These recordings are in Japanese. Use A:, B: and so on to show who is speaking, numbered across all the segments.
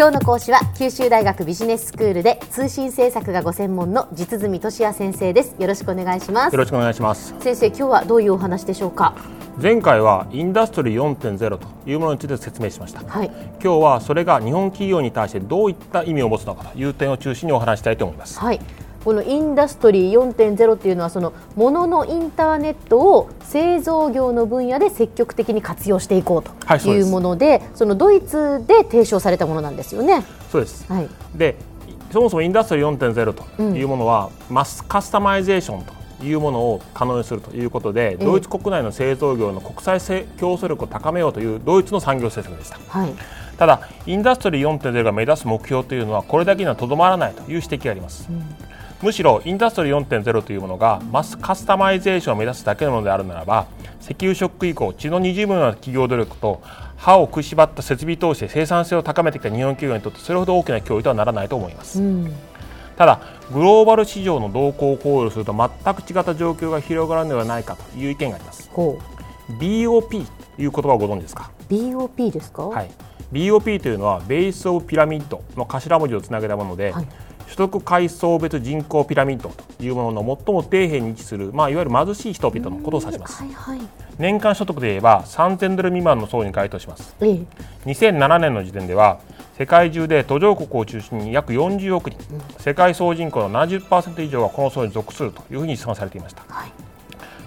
A: 今日の講師は九州大学ビジネススクールで通信政策がご専門の実住俊也先生です。よろしくお願いします。
B: よろしくお願いします。
A: 先生今日はどういうお話でしょうか？
B: 前回はインダストリー4.0というものについて説明しました、はい、今日はそれが日本企業に対してどういった意味を持つのかという点を中心にお話したいと思います、
A: はいこのインダストリー4.0っていうのはそのもののインターネットを製造業の分野で積極的に活用していこうというものではい、そのドイツで提唱されたものなんですよね。
B: そうです、はい、でそもそもインダストリー4.0というものは、うん、マスカスタマイゼーションというものを可能にするということで、ドイツ国内の製造業の国際競争力を高めようというドイツの産業政策でした。はい、ただ、インダストリー4.0が目指す目標というのはこれだけにはとどまらないという指摘があります。うんむしろインダストリー4.0というものがマスカスタマイゼーションを目指すだけのものであるならば石油ショック以降血のにじむような企業努力と歯を食いしばった設備投資で生産性を高めてきた日本企業にとってそれほど大きな脅威とはならないと思います。うん。ただ、グローバル市場の動向を考慮すると全く違った状況が広がるのではないかという意見があります。BOP という言葉をご存知ですか
A: ？BOP ですか、
B: はい、BOP というのはベース・オブ・ピラミッドの頭文字をつなげたもので、はい、所得階層別人口ピラミッドというものの最も底辺に位置する、まあ、いわゆる貧しい人々のことを指します、はいはい、年間所得で言えば3000ドル未満の層に該当します、ええ、2007年の時点では世界中で途上国を中心に約40億人、うん、世界総人口の70%以上がこの層に属するというふうに試算されていました、はい、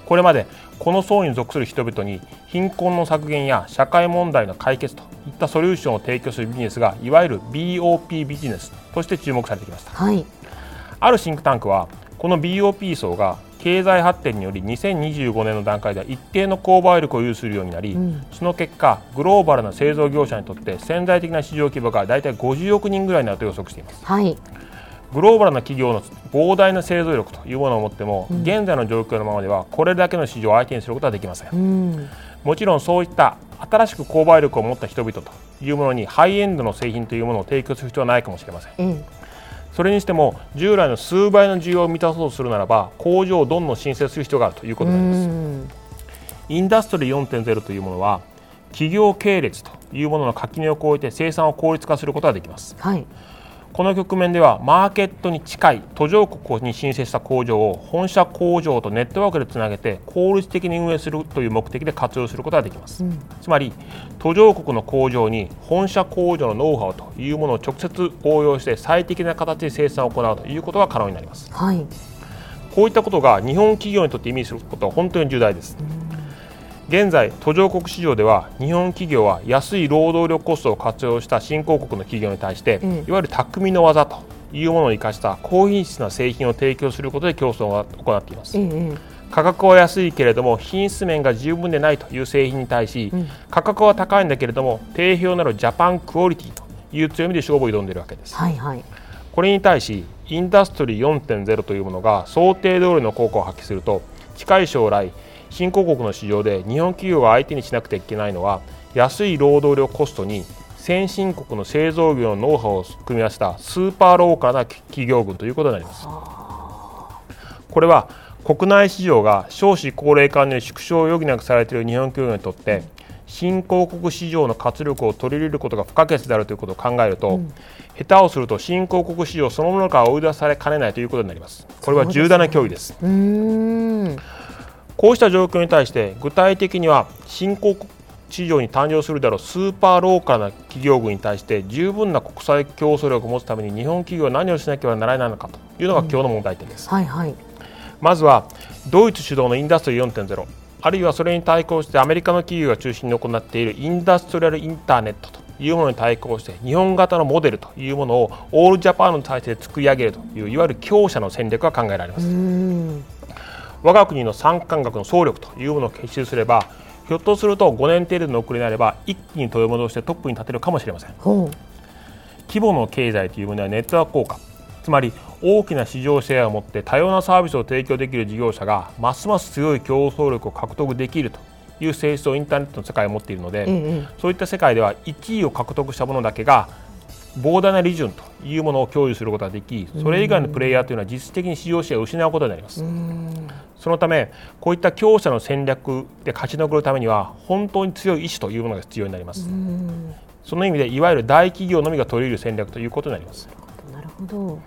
B: これまでこの層に属する人々に貧困の削減や社会問題の解決といったソリューションを提供するビジネスがいわゆる BOP ビジネスとして注目されてきました、はい、あるシンクタンクはこの BOP 層が経済発展により2025年の段階では一定の購買力を有するようになり、うん、その結果グローバルな製造業者にとって潜在的な市場規模が大体50億人ぐらいになると予測しています。はいグローバルな企業の膨大な製造力というものを持っても、うん、現在の状況のままではこれだけの市場を相手にすることはできません、うん、もちろんそういった新しく購買力を持った人々というものにハイエンドの製品というものを提供する必要はないかもしれません、うん、それにしても従来の数倍の需要を満たそうとするならば工場をどんどん新設する必要があるということになります。インダストリー4.0というものは企業系列というものの垣根を越えて生産を効率化することができます、はいこの局面ではマーケットに近い途上国に新設した工場を本社工場とネットワークでつなげて効率的に運営するという目的で活用することができます、うん、つまり途上国の工場に本社工場のノウハウというものを直接応用して最適な形で生産を行うということが可能になります、はい、こういったことが日本企業にとって意味することは本当に重大です、うん現在途上国市場では日本企業は安い労働力コストを活用した新興国の企業に対して、うん、いわゆる匠の技というものを生かした高品質な製品を提供することで競争を行っています。うんうん価格は安いけれども品質面が十分でないという製品に対し、うん、価格は高いんだけれども定評なるジャパンクオリティという強みで勝負を挑んでいるわけです、はいはい、これに対しインダストリー4.0というものが想定通りの効果を発揮すると近い将来新興国の市場で日本企業が相手にしなくてはいけないのは安い労働力コストに先進国の製造業のノウハウを組み合わせたスーパーローカルな企業群ということになります。これは国内市場が少子高齢化により縮小を余儀なくされている日本企業にとって新興国市場の活力を取り入れることが不可欠であるということを考えると、うん、下手をすると新興国市場そのものから追い出されかねないということになります。これは重大な脅威です。こうした状況に対して具体的には新興市場に誕生するであろうスーパーローカルな企業群に対して十分な国際競争力を持つために日本企業は何をしなければならないのかというのが今日の問題点です、うんはいはい、まずはドイツ主導のインダストリー4.0あるいはそれに対抗してアメリカの企業が中心に行っているインダストリアルインターネットというものに対抗して日本型のモデルというものをオールジャパンの体制で作り上げるといういわゆる強者の戦略が考えられます。我が国の産官学の総力というものを結集すればひょっとすると5年程度の遅れになれば一気に取り戻してトップに立てるかもしれません。規模の経済というものはネットワーク効果。つまり大きな市場シェアを持って多様なサービスを提供できる事業者がますます強い競争力を獲得できるという性質をインターネットの世界を持っているので、うんうん、そういった世界では1位を獲得したものだけが膨大な利潤というものを享有することができそれ以外のプレイヤーというのは実質的に市場シェアを失うことになります。そのためこういった強者の戦略で勝ち残るためには本当に強い意志というものが必要になります。その意味でいわゆる大企業のみが取り入れる戦略ということになります。
A: なるほど。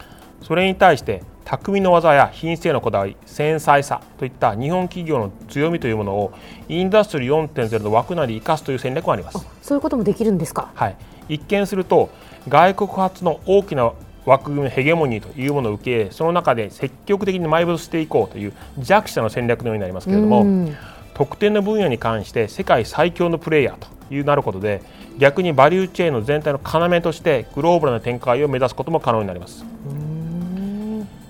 B: それに対して匠の技や品質へのこだわり繊細さといった日本企業の強みというものをインダストリー4.0の枠内で生かすという戦略もあります。
A: そういうこともできるんですか、
B: はい、一見すると外国発の大きな枠組みのヘゲモニーというものを受けその中で積極的に埋没していこうという弱者の戦略のようになりますけれども特定の分野に関して世界最強のプレイヤーというなることで逆にバリューチェーンの全体の要としてグローバルな展開を目指すことも可能になります。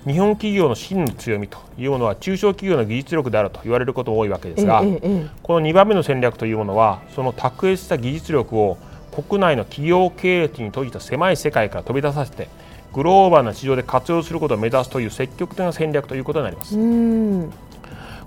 B: 日本企業の真の強みというものは中小企業の技術力であると言われることも多いわけですが、ええ、この2番目の戦略というものはその卓越した技術力を国内の企業経営に閉じた狭い世界から飛び出させてグローバルな市場で活用することを目指すという積極的な戦略ということになります。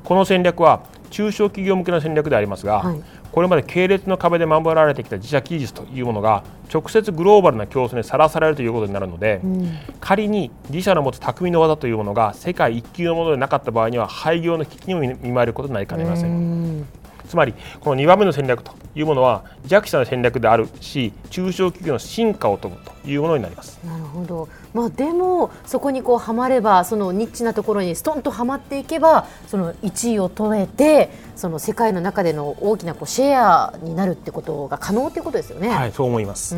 B: この戦略は中小企業向けの戦略でありますが、はい、これまで系列の壁で守られてきた自社技術というものが直接グローバルな競争にさらされるということになるので、うん、仮に自社の持つ匠の技というものが世界一級のものでなかった場合には廃業の危機にも見舞われることになりかねません。つまりこの2番目の戦略というものは弱者の戦略であるし中小企業の進化を問うというものになります。
A: なるほど、まあ、でもそこにこうはまればそのニッチなところにストンとはまっていけばその1位を取れてその世界の中での大きなこうシェアになるってことが可能ということですよね。
B: はいそう思います、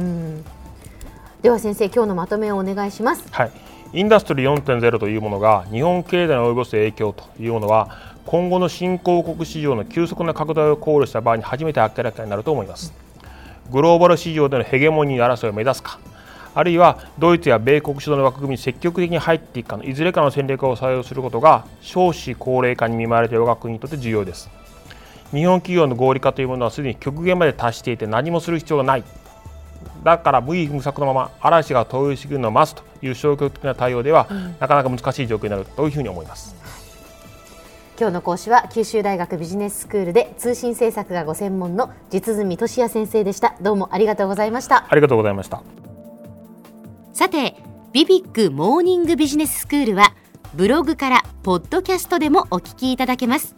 A: では先生今日のまとめをお願いします。
B: はいインダストリー4.0というものが日本経済に及ぼす影響というものは今後の新興国市場の急速な拡大を考慮した場合に初めて明らかになると思います。グローバル市場でのヘゲモニー争いを目指すかあるいはドイツや米国主導の枠組みに積極的に入っていくかのいずれかの戦略を採用することが少子高齢化に見舞われている我が国にとって重要です日本企業の合理化というものはすでに極限まで達していて何もする必要がない。だから無意無策のまま嵐が通り過ぎるのを待つという消極的な対応では、うん、なかなか難しい状況になるというふうに思います。
A: 今日の講師は九州大学ビジネススクールで通信政策がご専門の実住俊也先生でした。どうもありがとうございました。
B: ありがとうございました。
A: さてビビックモーニングビジネススクールはブログからポッドキャストでもお聞きいただけます。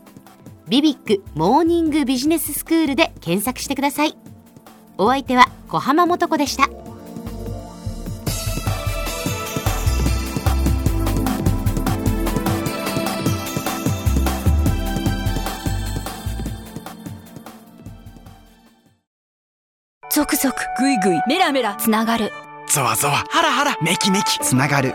A: ビビックモーニングビジネススクールで検索してください。お相手は小浜もとこでした。
C: ゾクゾクグイグイメラメラつながる。
D: ゾワゾワハラハラメキメキ。つながる